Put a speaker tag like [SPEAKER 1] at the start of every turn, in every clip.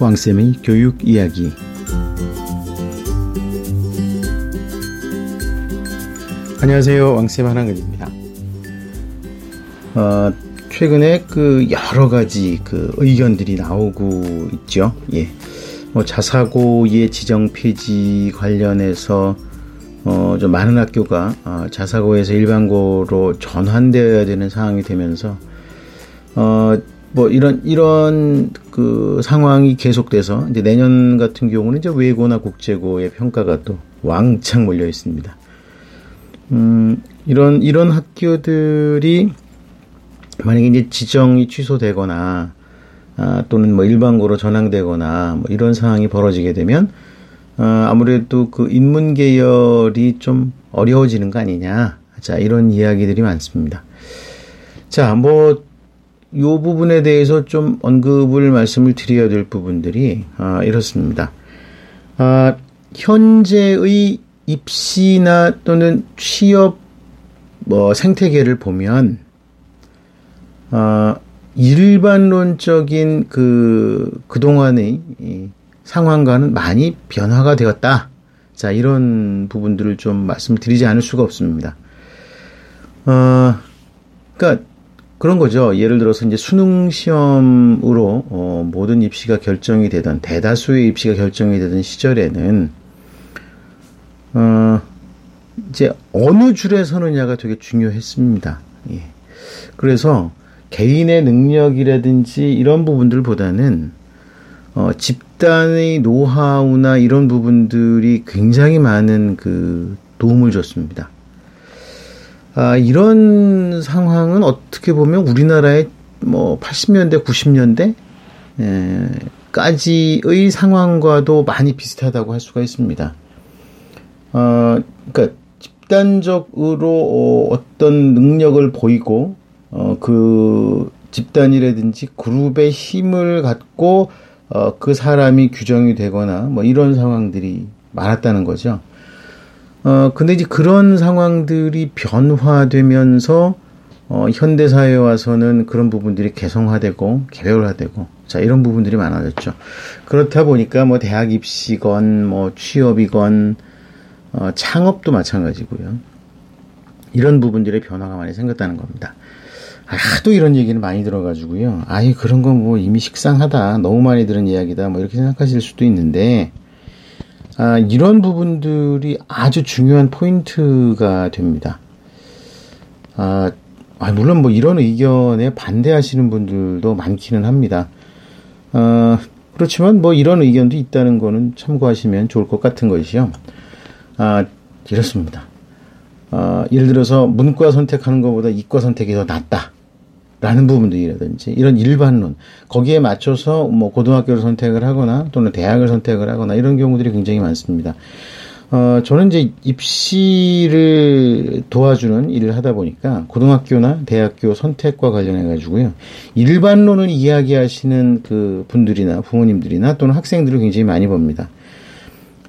[SPEAKER 1] 왕쌤의 교육 이야기 안녕하세요. 왕쌤 한한근입니다. 어, 최근에 그 여러 가지 그 의견들이 나오고 있죠. 예. 뭐 자사고의 지정 폐지 관련해서 어, 좀 많은 학교가 어, 자사고에서 일반고로 전환되어야 되는 상황이 되면서 어, 뭐 이런 이런 그 상황이 계속돼서 이제 내년 같은 경우는 이제 외고나 국제고의 평가가 또 왕창 몰려 있습니다. 음, 이런 이런 학교들이 만약에 이제 지정이 취소되거나 아, 또는 뭐 일반고로 전환되거나 뭐 이런 상황이 벌어지게 되면 어, 아무래도 그 인문 계열이 좀 어려워지는 거 아니냐. 자, 이런 이야기들이 많습니다. 자, 뭐, 요 부분에 대해서 좀 언급을 말씀을 드려야 될 부분들이, 아, 이렇습니다. 아, 현재의 입시나 또는 취업, 뭐, 생태계를 보면, 아, 일반론적인 그, 그동안의 상황과는 많이 변화가 되었다. 자, 이런 부분들을 좀 말씀드리지 않을 수가 없습니다. 어, 그니까, 그런 거죠. 예를 들어서 이제 수능 시험으로, 어, 모든 입시가 결정이 되던, 대다수의 입시가 결정이 되던 시절에는, 어, 이제 어느 줄에 서느냐가 되게 중요했습니다. 예. 그래서 개인의 능력이라든지 이런 부분들보다는, 어, 집단의 노하우나 이런 부분들이 굉장히 많은 그 도움을 줬습니다. 아, 이런 상황은 어떻게 보면 우리나라의 뭐 80년대, 90년대, 에, 까지의 상황과도 많이 비슷하다고 할 수가 있습니다. 어, 그니까 집단적으로 어, 떤 능력을 보이고, 어, 그 집단이라든지 그룹의 힘을 갖고 어, 그 사람이 규정이 되거나 뭐 이런 상황들이 많았다는 거죠. 어, 근데 이제 그런 상황들이 변화되면서 어, 현대 사회에 와서는 그런 부분들이 개성화되고 개별화되고 자 이런 부분들이 많아졌죠. 그렇다 보니까 뭐 대학 입시건 뭐 취업이건 어, 창업도 마찬가지고요. 이런 부분들의 변화가 많이 생겼다는 겁니다. 하도 이런 얘기는 많이 들어가지고요. 아예 그런 건 뭐 이미 식상하다. 너무 많이 들은 이야기다. 뭐 이렇게 생각하실 수도 있는데, 아, 이런 부분들이 아주 중요한 포인트가 됩니다. 아, 아, 물론 뭐 이런 의견에 반대하시는 분들도 많기는 합니다. 어, 그렇지만 뭐 이런 의견도 있다는 거는 참고하시면 좋을 것 같은 것이요. 아, 이렇습니다. 어, 예를 들어서 문과 선택하는 것보다 이과 선택이 더 낫다. 라는 부분들이라든지 이런 일반론 거기에 맞춰서 뭐 고등학교를 선택을 하거나 또는 대학을 선택을 하거나 이런 경우들이 굉장히 많습니다. 어, 저는 이제 입시를 도와주는 일을 하다 보니까 고등학교나 대학교 선택과 관련해 가지고요. 일반론을 이야기하시는 그 분들이나 부모님들이나 또는 학생들을 굉장히 많이 봅니다.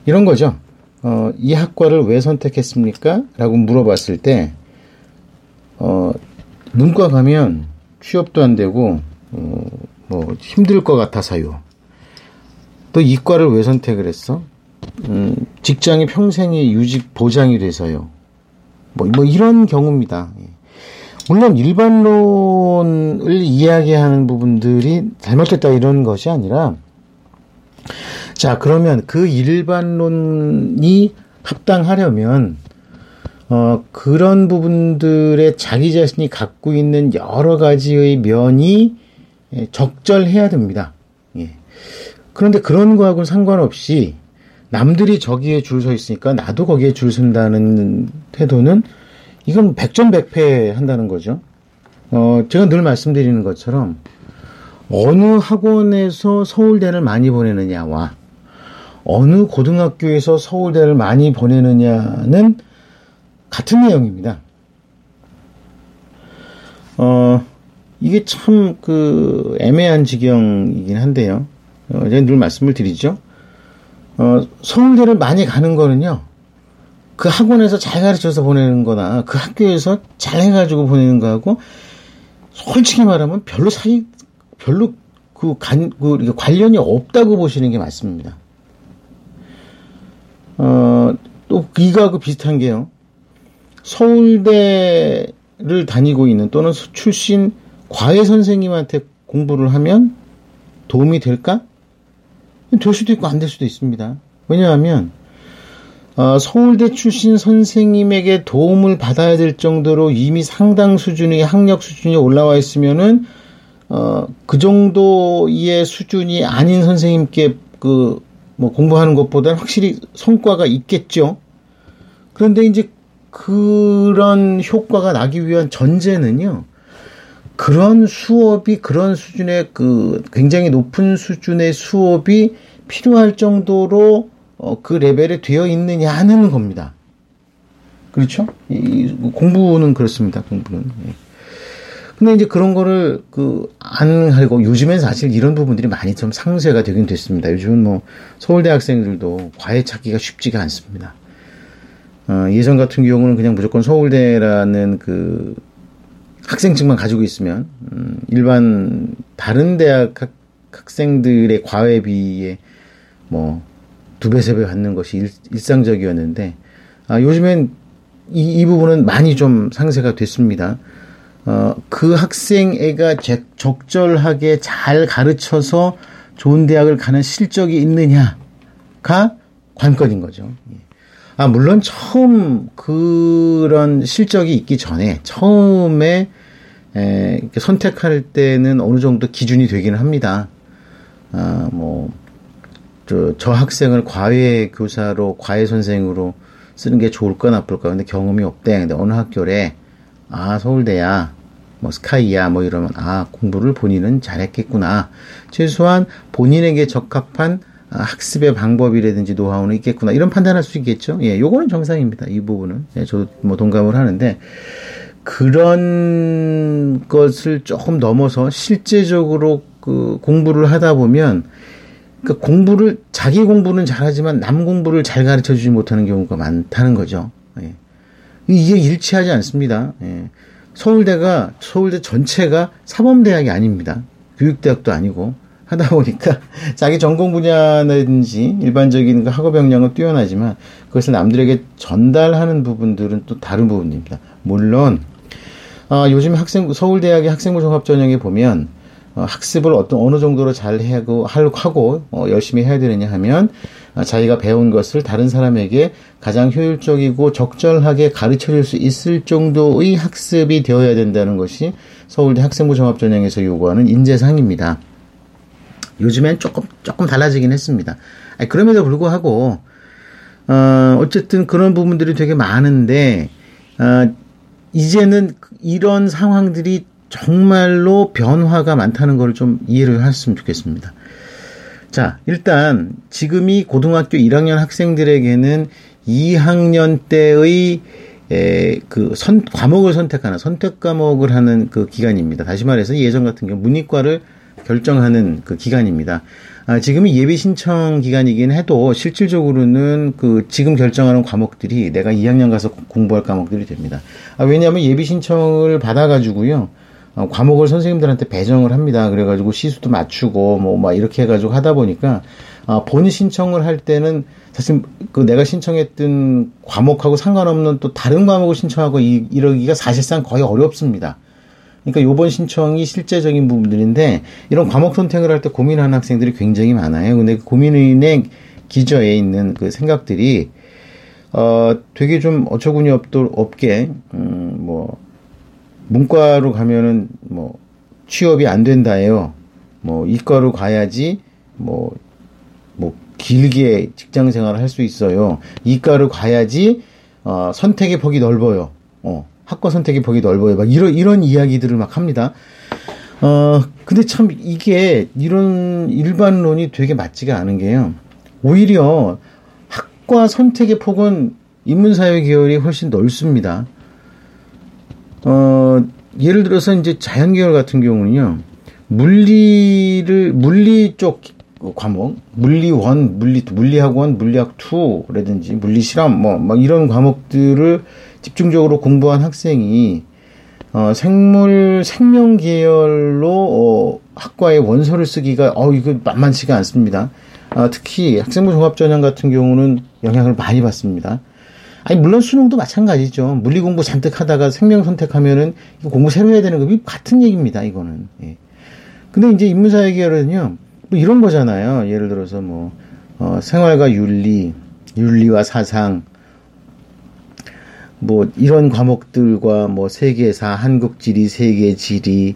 [SPEAKER 1] 이런 거죠. 어, 이 학과를 왜 선택했습니까? 라고 물어봤을 때, 어, 문과 가면 취업도 안 되고 어, 뭐 힘들 것 같아서요. 또 이과를 왜 선택을 했어? 음, 직장이 평생의 유직 보장이 돼서요. 뭐, 뭐 이런 경우입니다. 예. 물론 일반론을 이야기하는 부분들이 잘못됐다 이런 것이 아니라 자 그러면 그 일반론이 합당하려면 어, 그런 부분들에 자기 자신이 갖고 있는 여러 가지의 면이 예, 적절해야 됩니다. 예. 그런데 그런 거하고는 상관없이 남들이 저기에 줄 서 있으니까 나도 거기에 줄 선다는 태도는 이건 백전백패 한다는 거죠. 어, 제가 늘 말씀드리는 것처럼 어느 학원에서 서울대를 많이 보내느냐와 어느 고등학교에서 서울대를 많이 보내느냐는 같은 내용입니다. 어, 이게 참 그 애매한 지경이긴 한데요. 어, 제가 늘 말씀을 드리죠. 어, 서울대를 많이 가는 거는요. 그 학원에서 잘 가르쳐서 보내는 거나 그 학교에서 잘 해가지고 보내는 거하고 솔직히 말하면 별로 사이, 별로 그, 간, 그 관련이 없다고 보시는 게 맞습니다. 어, 또 이거하고 비슷한 게요. 서울대를 다니고 있는 또는 출신 과외 선생님한테 공부를 하면 도움이 될까? 될 수도 있고 안 될 수도 있습니다. 왜냐하면 어, 서울대 출신 선생님에게 도움을 받아야 될 정도로 이미 상당 수준의 학력 수준이 올라와 있으면은 어, 그 정도의 수준이 아닌 선생님께 그 뭐 공부하는 것보다는 확실히 성과가 있겠죠. 그런데 이제 그런 효과가 나기 위한 전제는요. 그런 수업이 그런 수준의 그 굉장히 높은 수준의 수업이 필요할 정도로 어, 그 레벨에 되어 있느냐 하는 겁니다. 그렇죠? 이, 공부는 그렇습니다. 공부는. 예. 근데 이제 그런 거를 그 안 하고 요즘엔 사실 이런 부분들이 많이 좀 상쇄가 되긴 됐습니다. 요즘은 뭐 서울대 학생들도 과외 찾기가 쉽지가 않습니다. 어, 예전 같은 경우는 그냥 무조건 서울대라는 그 학생증만 가지고 있으면 음, 일반 다른 대학 학, 학생들의 과외 비에 뭐 두 배, 세 배 받는 것이 일, 상적이었는데 아, 요즘엔 이, 이 부분은 많이 좀 상쇄가 됐습니다. 어, 그 학생 애가 제, 적절하게 잘 가르쳐서 좋은 대학을 가는 실적이 있느냐가 관건인 거죠. 예. 아, 물론 처음 그런 실적이 있기 전에 처음에 에, 선택할 때는 어느 정도 기준이 되기는 합니다. 아, 뭐, 저, 저 학생을 과외 교사로, 과외 선생으로 쓰는 게 좋을까 나쁠까. 근데 경험이 없대. 근데 어느 학교래. 아, 서울대야. 뭐 스카이야. 뭐 이러면 아, 공부를 본인은 잘했겠구나. 최소한 본인에게 적합한 아, 학습의 방법이라든지 노하우는 있겠구나. 이런 판단할 수 있겠죠. 예, 요거는 정상입니다. 이 부분은. 예, 저도 뭐 동감을 하는데 그런 것을 조금 넘어서 실제적으로 그 공부를 하다 보면 그 공부를 자기 공부는 잘하지만 남 공부를 잘 가르쳐 주지 못하는 경우가 많다는 거죠. 예. 이게 일치하지 않습니다. 예. 서울대가 서울대 전체가 사범대학이 아닙니다. 교육대학도 아니고 하다 보니까 자기 전공 분야라든지 일반적인 그 학업 역량은 뛰어나지만 그것을 남들에게 전달하는 부분들은 또 다른 부분입니다. 물론 어, 요즘 학생 서울대학의 학생부 종합 전형에 보면 어, 학습을 어떤 어느 정도로 잘 하고 하고 어, 열심히 해야 되느냐 하면 어, 자기가 배운 것을 다른 사람에게 가장 효율적이고 적절하게 가르쳐 줄 수 있을 정도의 학습이 되어야 된다는 것이 서울대 학생부 종합 전형에서 요구하는 인재상입니다. 요즘엔 조금 조금 달라지긴 했습니다. 아니, 그럼에도 불구하고 어, 어쨌든 그런 부분들이 되게 많은데 어, 이제는 이런 상황들이 정말로 변화가 많다는 걸 좀 이해를 했으면 좋겠습니다. 자, 일단 지금이 고등학교 1학년 학생들에게는 2학년 때의 에, 그 선, 과목을 선택하는 선택 과목을 하는 그 기간입니다. 다시 말해서 예전 같은 경우 문이과를 결정하는 그 기간입니다. 아, 지금이 예비 신청 기간이긴 해도 실질적으로는 그 지금 결정하는 과목들이 내가 2학년 가서 공부할 과목들이 됩니다. 아, 왜냐하면 예비 신청을 받아가지고요. 어, 과목을 선생님들한테 배정을 합니다. 그래가지고 시수도 맞추고 뭐 막 이렇게 해가지고 하다 보니까 어, 본 신청을 할 때는 사실 그 내가 신청했던 과목하고 상관없는 또 다른 과목을 신청하고 이, 이러기가 사실상 거의 어렵습니다. 그러니까 요번 신청이 실제적인 부분들인데 이런 과목 선택을 할 때 고민하는 학생들이 굉장히 많아요. 근데 그 고민의 기저에 있는 그 생각들이 어 되게 좀 어처구니 없도 없게 음뭐 문과로 가면은 뭐 취업이 안 된다예요. 뭐 이과로 가야지 뭐뭐 뭐 길게 직장 생활을 할 수 있어요. 이과로 가야지 어 선택의 폭이 넓어요. 어 학과 선택의 폭이 넓어요. 막 이런 이런 이야기들을 막 합니다. 어 근데 참 이게 이런 일반론이 되게 맞지가 않은 게요. 오히려 학과 선택의 폭은 인문사회 계열이 훨씬 넓습니다. 어 예를 들어서 이제 자연 계열 같은 경우는요. 물리를 물리 쪽 과목, 물리 원, 물리 물리학원, 물리학 2라든지 물리 실험 뭐 막 이런 과목들을 집중적으로 공부한 학생이 어, 생물 생명 계열로 어, 학과에 원서를 쓰기가 어 이거 만만치가 않습니다. 아, 특히 학생부 종합 전형 같은 경우는 영향을 많이 받습니다. 아니 물론 수능도 마찬가지죠. 물리 공부 잔뜩 하다가 생명 선택하면은 이거 공부 새로 해야 되는 거 같은 얘기입니다. 이거는. 예. 근데 이제 인문사회 계열은요. 뭐 이런 거잖아요. 예를 들어서 뭐 어, 생활과 윤리, 윤리와 사상, 뭐 이런 과목들과 뭐 세계사, 한국 지리, 세계 지리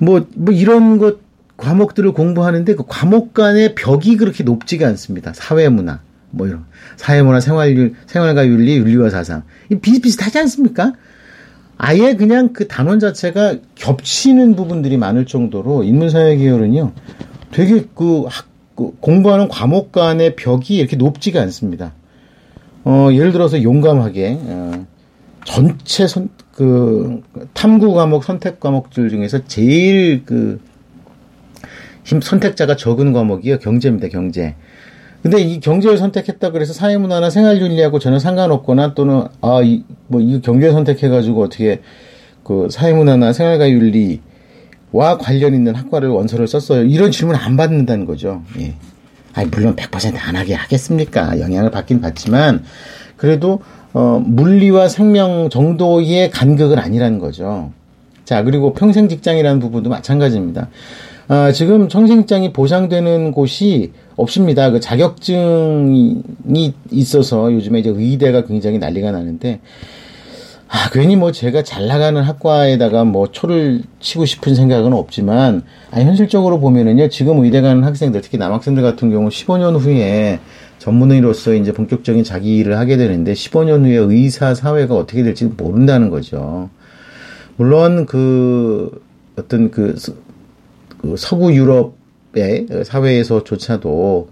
[SPEAKER 1] 뭐뭐 뭐 이런 것 과목들을 공부하는데 그 과목 간의 벽이 그렇게 높지가 않습니다. 사회문화 뭐 이런 사회문화, 생활윤 생활과 윤리, 윤리와 사상 비슷비슷하지 않습니까? 아예 그냥 그 단원 자체가 겹치는 부분들이 많을 정도로 인문사회 계열은요 되게 그, 학, 그 공부하는 과목 간의 벽이 이렇게 높지가 않습니다. 어, 예를 들어서 용감하게 어, 전체 선, 그 탐구 과목 선택 과목들 중에서 제일 그 힘, 선택자가 적은 과목이요 경제입니다 경제. 근데 이 경제를 선택했다 그래서 사회문화나 생활윤리하고 전혀 상관없거나 또는 아 이 뭐 이 경제 선택해가지고 어떻게 그 사회문화나 생활과 윤리와 관련 있는 학과를 원서를 썼어요. 이런 질문 안 받는다는 거죠. 예. 아니, 물론 100%안 하게 하겠습니까? 영향을 받긴 받지만, 그래도, 어, 물리와 생명 정도의 간극은 아니라는 거죠. 자, 그리고 평생 직장이라는 부분도 마찬가지입니다. 아, 지금 평생 직장이 보장되는 곳이 없습니다. 그 자격증이 있어서 요즘에 이제 의대가 굉장히 난리가 나는데, 아, 괜히 뭐 제가 잘 나가는 학과에다가 뭐 초를 치고 싶은 생각은 없지만, 아니, 현실적으로 보면은요, 지금 의대 가는 학생들, 특히 남학생들 같은 경우 15년 후에 전문의로서 이제 본격적인 자기 일을 하게 되는데, 15년 후에 의사 사회가 어떻게 될지 모른다는 거죠. 물론 그, 어떤 그, 그 서구 유럽의 사회에서조차도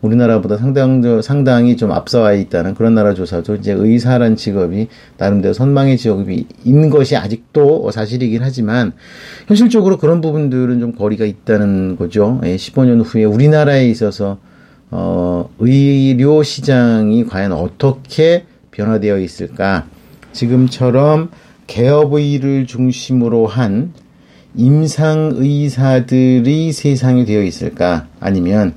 [SPEAKER 1] 우리나라보다 상당, 상당히 좀 앞서와 있다는 그런 나라 조사도 이제 의사란 직업이 나름대로 선망의 직업이 있는 것이 아직도 사실이긴 하지만 현실적으로 그런 부분들은 좀 거리가 있다는 거죠. 예, 15년 후에 우리나라에 있어서 어, 의료 시장이 과연 어떻게 변화되어 있을까? 지금처럼 개업의를 중심으로 한 임상 의사들이 세상에 되어 있을까? 아니면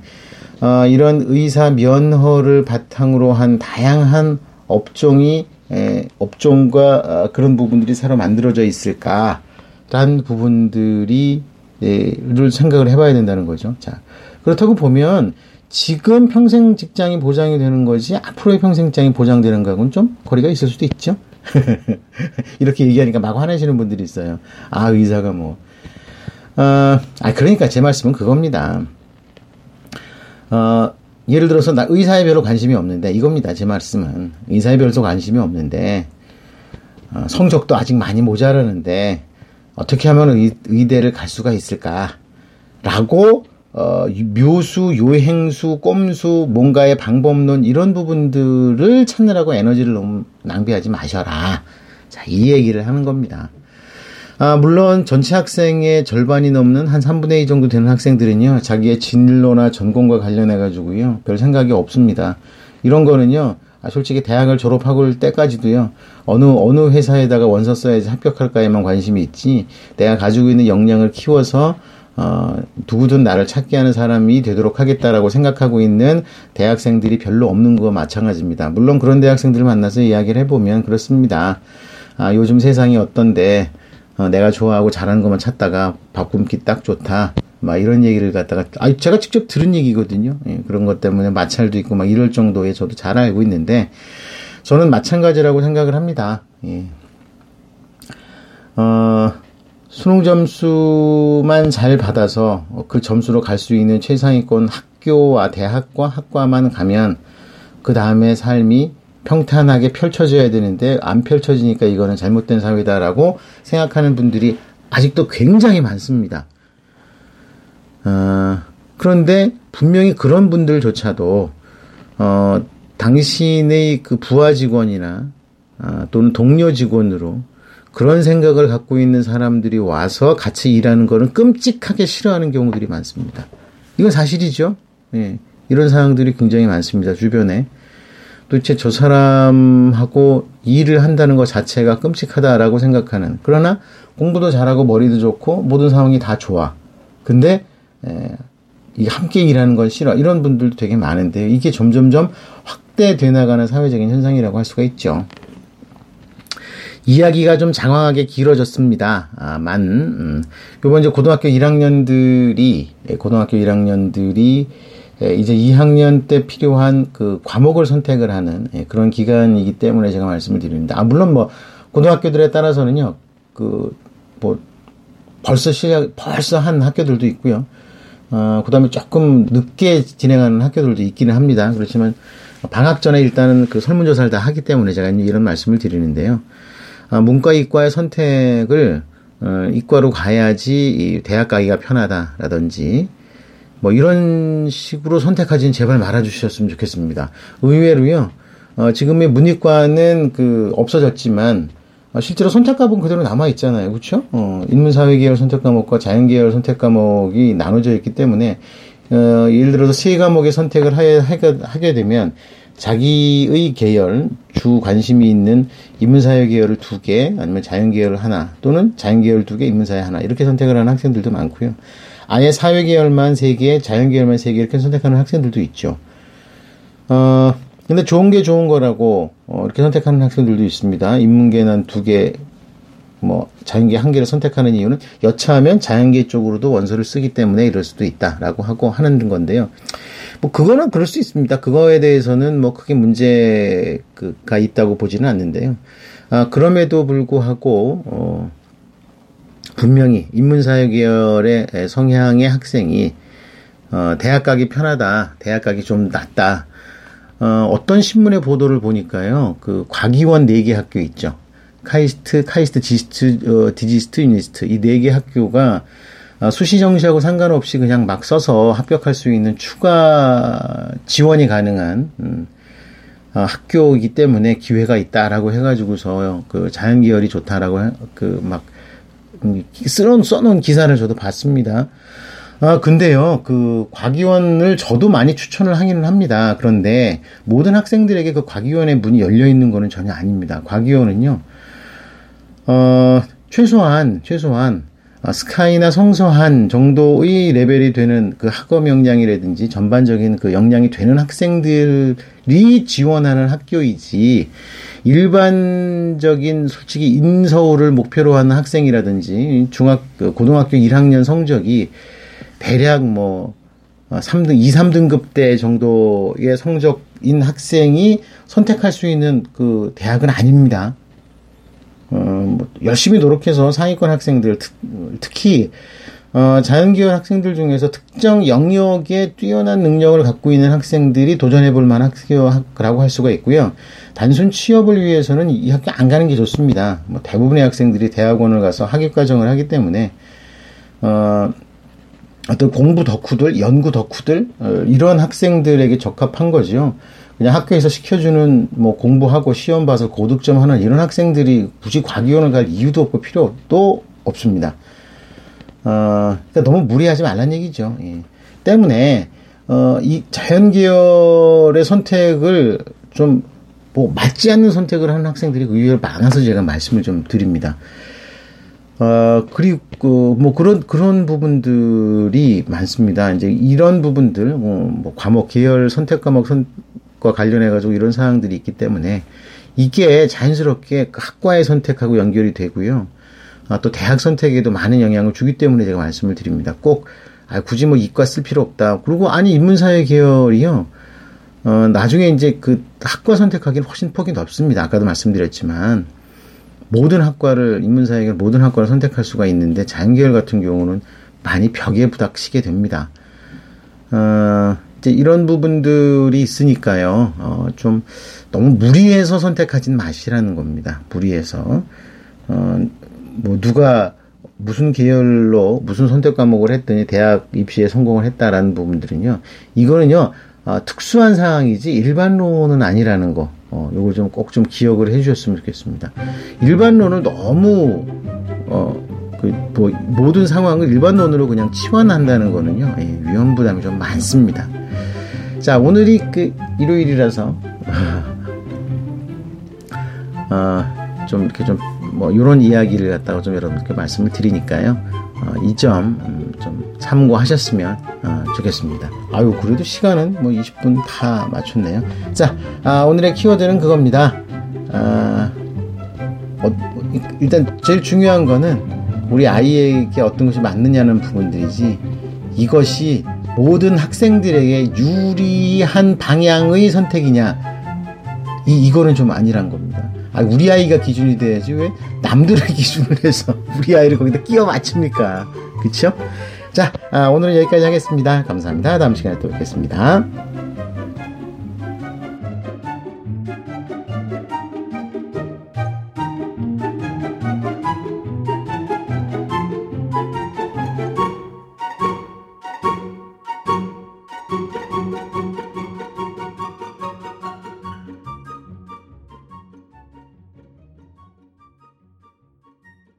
[SPEAKER 1] 어, 이런 의사 면허를 바탕으로 한 다양한 업종이 에, 업종과 어, 그런 부분들이 새로 만들어져 있을까라는 부분들이 에, 를 생각을 해봐야 된다는 거죠. 자 그렇다고 보면 지금 평생 직장이 보장이 되는 거지 앞으로의 평생 직장이 보장되는 거하고는 좀 거리가 있을 수도 있죠. 이렇게 얘기하니까 막 화내시는 분들이 있어요. 아 의사가 뭐. 어, 아 그러니까 제 말씀은 그겁니다. 어, 예를 들어서 나 의사에 별로 관심이 없는데 이겁니다. 제 말씀은 의사에 별로 관심이 없는데 어, 성적도 아직 많이 모자라는데 어떻게 하면 의, 의대를 갈 수가 있을까라고 어, 묘수, 요행수, 꼼수, 뭔가의 방법론 이런 부분들을 찾느라고 에너지를 너무 낭비하지 마셔라. 자, 이 얘기를 하는 겁니다. 아, 물론 전체 학생의 절반이 넘는 한 3분의 2 정도 되는 학생들은요, 자기의 진로나 전공과 관련해가지고요, 별 생각이 없습니다. 이런 거는요, 아, 솔직히 대학을 졸업하고 때까지도요, 어느, 어느 회사에다가 원서 써야지 합격할까에만 관심이 있지, 내가 가지고 있는 역량을 키워서, 어, 누구든 나를 찾게 하는 사람이 되도록 하겠다라고 생각하고 있는 대학생들이 별로 없는 거와 마찬가지입니다. 물론 그런 대학생들을 만나서 이야기를 해보면 그렇습니다. 아, 요즘 세상이 어떤데, 어, 내가 좋아하고 잘하는 것만 찾다가 바꿈기 딱 좋다. 막 이런 얘기를 갖다가 아 제가 직접 들은 얘기거든요. 예, 그런 것 때문에 마찰도 있고 막 이럴 정도에 저도 잘 알고 있는데 저는 마찬가지라고 생각을 합니다. 예. 어, 수능 점수만 잘 받아서 그 점수로 갈 수 있는 최상위권 학교와 대학과 학과만 가면 그 다음에 삶이 평탄하게 펼쳐져야 되는데 안 펼쳐지니까 이거는 잘못된 사회다라고 생각하는 분들이 아직도 굉장히 많습니다. 어, 그런데 분명히 그런 분들조차도 어, 당신의 그 부하 직원이나 어, 또는 동료 직원으로 그런 생각을 갖고 있는 사람들이 와서 같이 일하는 거는 끔찍하게 싫어하는 경우들이 많습니다. 이건 사실이죠. 예, 이런 상황들이 굉장히 많습니다. 주변에. 도대체 저 사람하고 일을 한다는 것 자체가 끔찍하다라고 생각하는 그러나 공부도 잘하고 머리도 좋고 모든 상황이 다 좋아. 근데 에, 이 함께 일하는 건 싫어. 이런 분들도 되게 많은데 이게 점점점 확대돼 나가는 사회적인 현상이라고 할 수가 있죠. 이야기가 좀 장황하게 길어졌습니다. 아, 만, 음, 요번 이제 고등학교 1학년들이, 예, 고등학교 1학년들이 예, 이제 2학년 때 필요한 그 과목을 선택을 하는 예, 그런 기간이기 때문에 제가 말씀을 드립니다. 아, 물론 뭐, 고등학교들에 따라서는요, 그, 뭐, 벌써 시작, 벌써 한 학교들도 있고요. 어, 그 다음에 조금 늦게 진행하는 학교들도 있기는 합니다. 그렇지만, 방학 전에 일단은 그 설문조사를 다 하기 때문에 제가 이런 말씀을 드리는데요. 아, 문과 이과의 선택을 어, 이과로 가야지 대학 가기가 편하다라든지 뭐 이런 식으로 선택하지는 제발 말아주셨으면 좋겠습니다. 의외로요. 어, 지금의 문이과는 그 없어졌지만 어, 실제로 선택 과목은 그대로 남아 있잖아요, 그렇죠? 어, 인문사회 계열 선택 과목과 자연 계열 선택 과목이 나눠져 있기 때문에 어, 예를 들어서 세 과목의 선택을 하게, 하게 되면 자기의 계열, 주 관심이 있는 인문사회 계열을 두 개, 아니면 자연계열 하나, 또는 자연계열 두 개, 인문사회 하나, 이렇게 선택을 하는 학생들도 많고요. 아예 사회 계열만 세 개, 자연 계열만 세 개, 이렇게 선택하는 학생들도 있죠. 어, 근데 좋은 게 좋은 거라고, 어, 이렇게 선택하는 학생들도 있습니다. 인문계는 두 개, 뭐, 자연계 한 개를 선택하는 이유는 여차하면 자연계 쪽으로도 원서를 쓰기 때문에 이럴 수도 있다라고 하고 하는 건데요. 뭐 그거는 그럴 수 있습니다. 그거에 대해서는 뭐 크게 문제가 있다고 보지는 않는데요. 아, 그럼에도 불구하고 어, 분명히 인문사회 계열의 성향의 학생이 어, 대학 가기 편하다, 대학 가기 좀 낫다. 어, 어떤 신문의 보도를 보니까요, 그 과기원 4개 학교 있죠. 카이스트, 카이스트, 지스트, 어, 디지스트, 유니스트 이 네 개 학교가 아, 수시 정시하고 상관없이 그냥 막 써서 합격할 수 있는 추가 지원이 가능한 음, 어, 학교이기 때문에 기회가 있다라고 해가지고서 그 자연 계열이 좋다라고 그 막 음, 써놓은, 기사를 저도 봤습니다. 아, 근데요, 그, 과기원을 저도 많이 추천을 하기는 합니다. 그런데 모든 학생들에게 그 과기원의 문이 열려 있는 거는 전혀 아닙니다. 과기원은요, 어, 최소한, 최소한, 아, 스카이나 성서한 정도의 레벨이 되는 그 학업 역량이라든지 전반적인 그 역량이 되는 학생들이 지원하는 학교이지 일반적인 솔직히 인서울을 목표로 하는 학생이라든지 중학 그 고등학교 1학년 성적이 대략 뭐 3등, 2, 3등급 대 정도의 성적인 학생이 선택할 수 있는 그 대학은 아닙니다. 어, 뭐 열심히 노력해서 상위권 학생들 특, 특히 어, 자연계열 학생들 중에서 특정 영역에 뛰어난 능력을 갖고 있는 학생들이 도전해 볼 만한 학교라고 할 수가 있고요. 단순 취업을 위해서는 이 학교 안 가는 게 좋습니다. 뭐 대부분의 학생들이 대학원을 가서 학위 과정을 하기 때문에 어, 어떤 공부 덕후들, 연구 덕후들 어, 이런 학생들에게 적합한 거죠. 그냥 학교에서 시켜주는 뭐 공부하고 시험 봐서 고득점 하는 이런 학생들이 굳이 과기원을 갈 이유도 없고 필요도 없습니다. 어, 그러니까 너무 무리하지 말란 얘기죠. 예. 때문에 어, 이 자연계열의 선택을 좀 뭐 맞지 않는 선택을 하는 학생들이 의외로 많아서 제가 말씀을 좀 드립니다. 어, 그리고 뭐 그런 그런 부분들이 많습니다. 이제 이런 부분들 뭐, 뭐 과목 계열 선택 과목 선 과 관련해 가지고 이런 사항들이 있기 때문에 이게 자연스럽게 그 학과의 선택하고 연결이 되고요. 아, 또 대학 선택에도 많은 영향을 주기 때문에 제가 말씀을 드립니다. 꼭 아, 굳이 뭐 이과 쓸 필요 없다. 그리고 아니 인문사회 계열이요. 어, 나중에 이제 그 학과 선택하기는 훨씬 폭이 넓습니다. 아까도 말씀드렸지만 모든 학과를 인문사회 계열 모든 학과를 선택할 수가 있는데 자연계열 같은 경우는 많이 벽에 부닥치게 됩니다. 어, 이제 이런 부분들이 있으니까요. 어, 좀 너무 무리해서 선택하진 마시라는 겁니다. 무리해서. 어, 뭐 누가 무슨 계열로 무슨 선택 과목을 했더니 대학 입시에 성공을 했다라는 부분들은요. 이거는요. 어, 특수한 상황이지 일반론은 아니라는 거. 어, 요거 좀 꼭좀 좀 기억을 해 주셨으면 좋겠습니다. 일반론을 너무 어, 그 뭐 모든 상황을 일반론으로 그냥 치환한다는 거는요. 예, 위험 부담이 좀 많습니다. 자, 오늘이 그 일요일이라서 어, 좀 이렇게 좀 뭐 이런 이야기를 갖다가 좀 여러분께 말씀을 드리니까요. 어, 이점 음, 좀 참고하셨으면 어, 좋겠습니다. 아유 그래도 시간은 뭐 20분 다 맞췄네요. 자 아, 오늘의 키워드는 그겁니다. 아, 어, 일단 제일 중요한 거는 우리 아이에게 어떤 것이 맞느냐는 부분들이지 이것이 모든 학생들에게 유리한 방향의 선택이냐 이 이거는 좀 아니란 겁니다. 아, 우리 아이가 기준이 돼야지 왜 남들의 기준을 해서 우리 아이를 거기다 끼워 맞춥니까? 그쵸? 자, 아, 오늘은 여기까지 하겠습니다. 감사합니다. 다음 시간에 또 뵙겠습니다.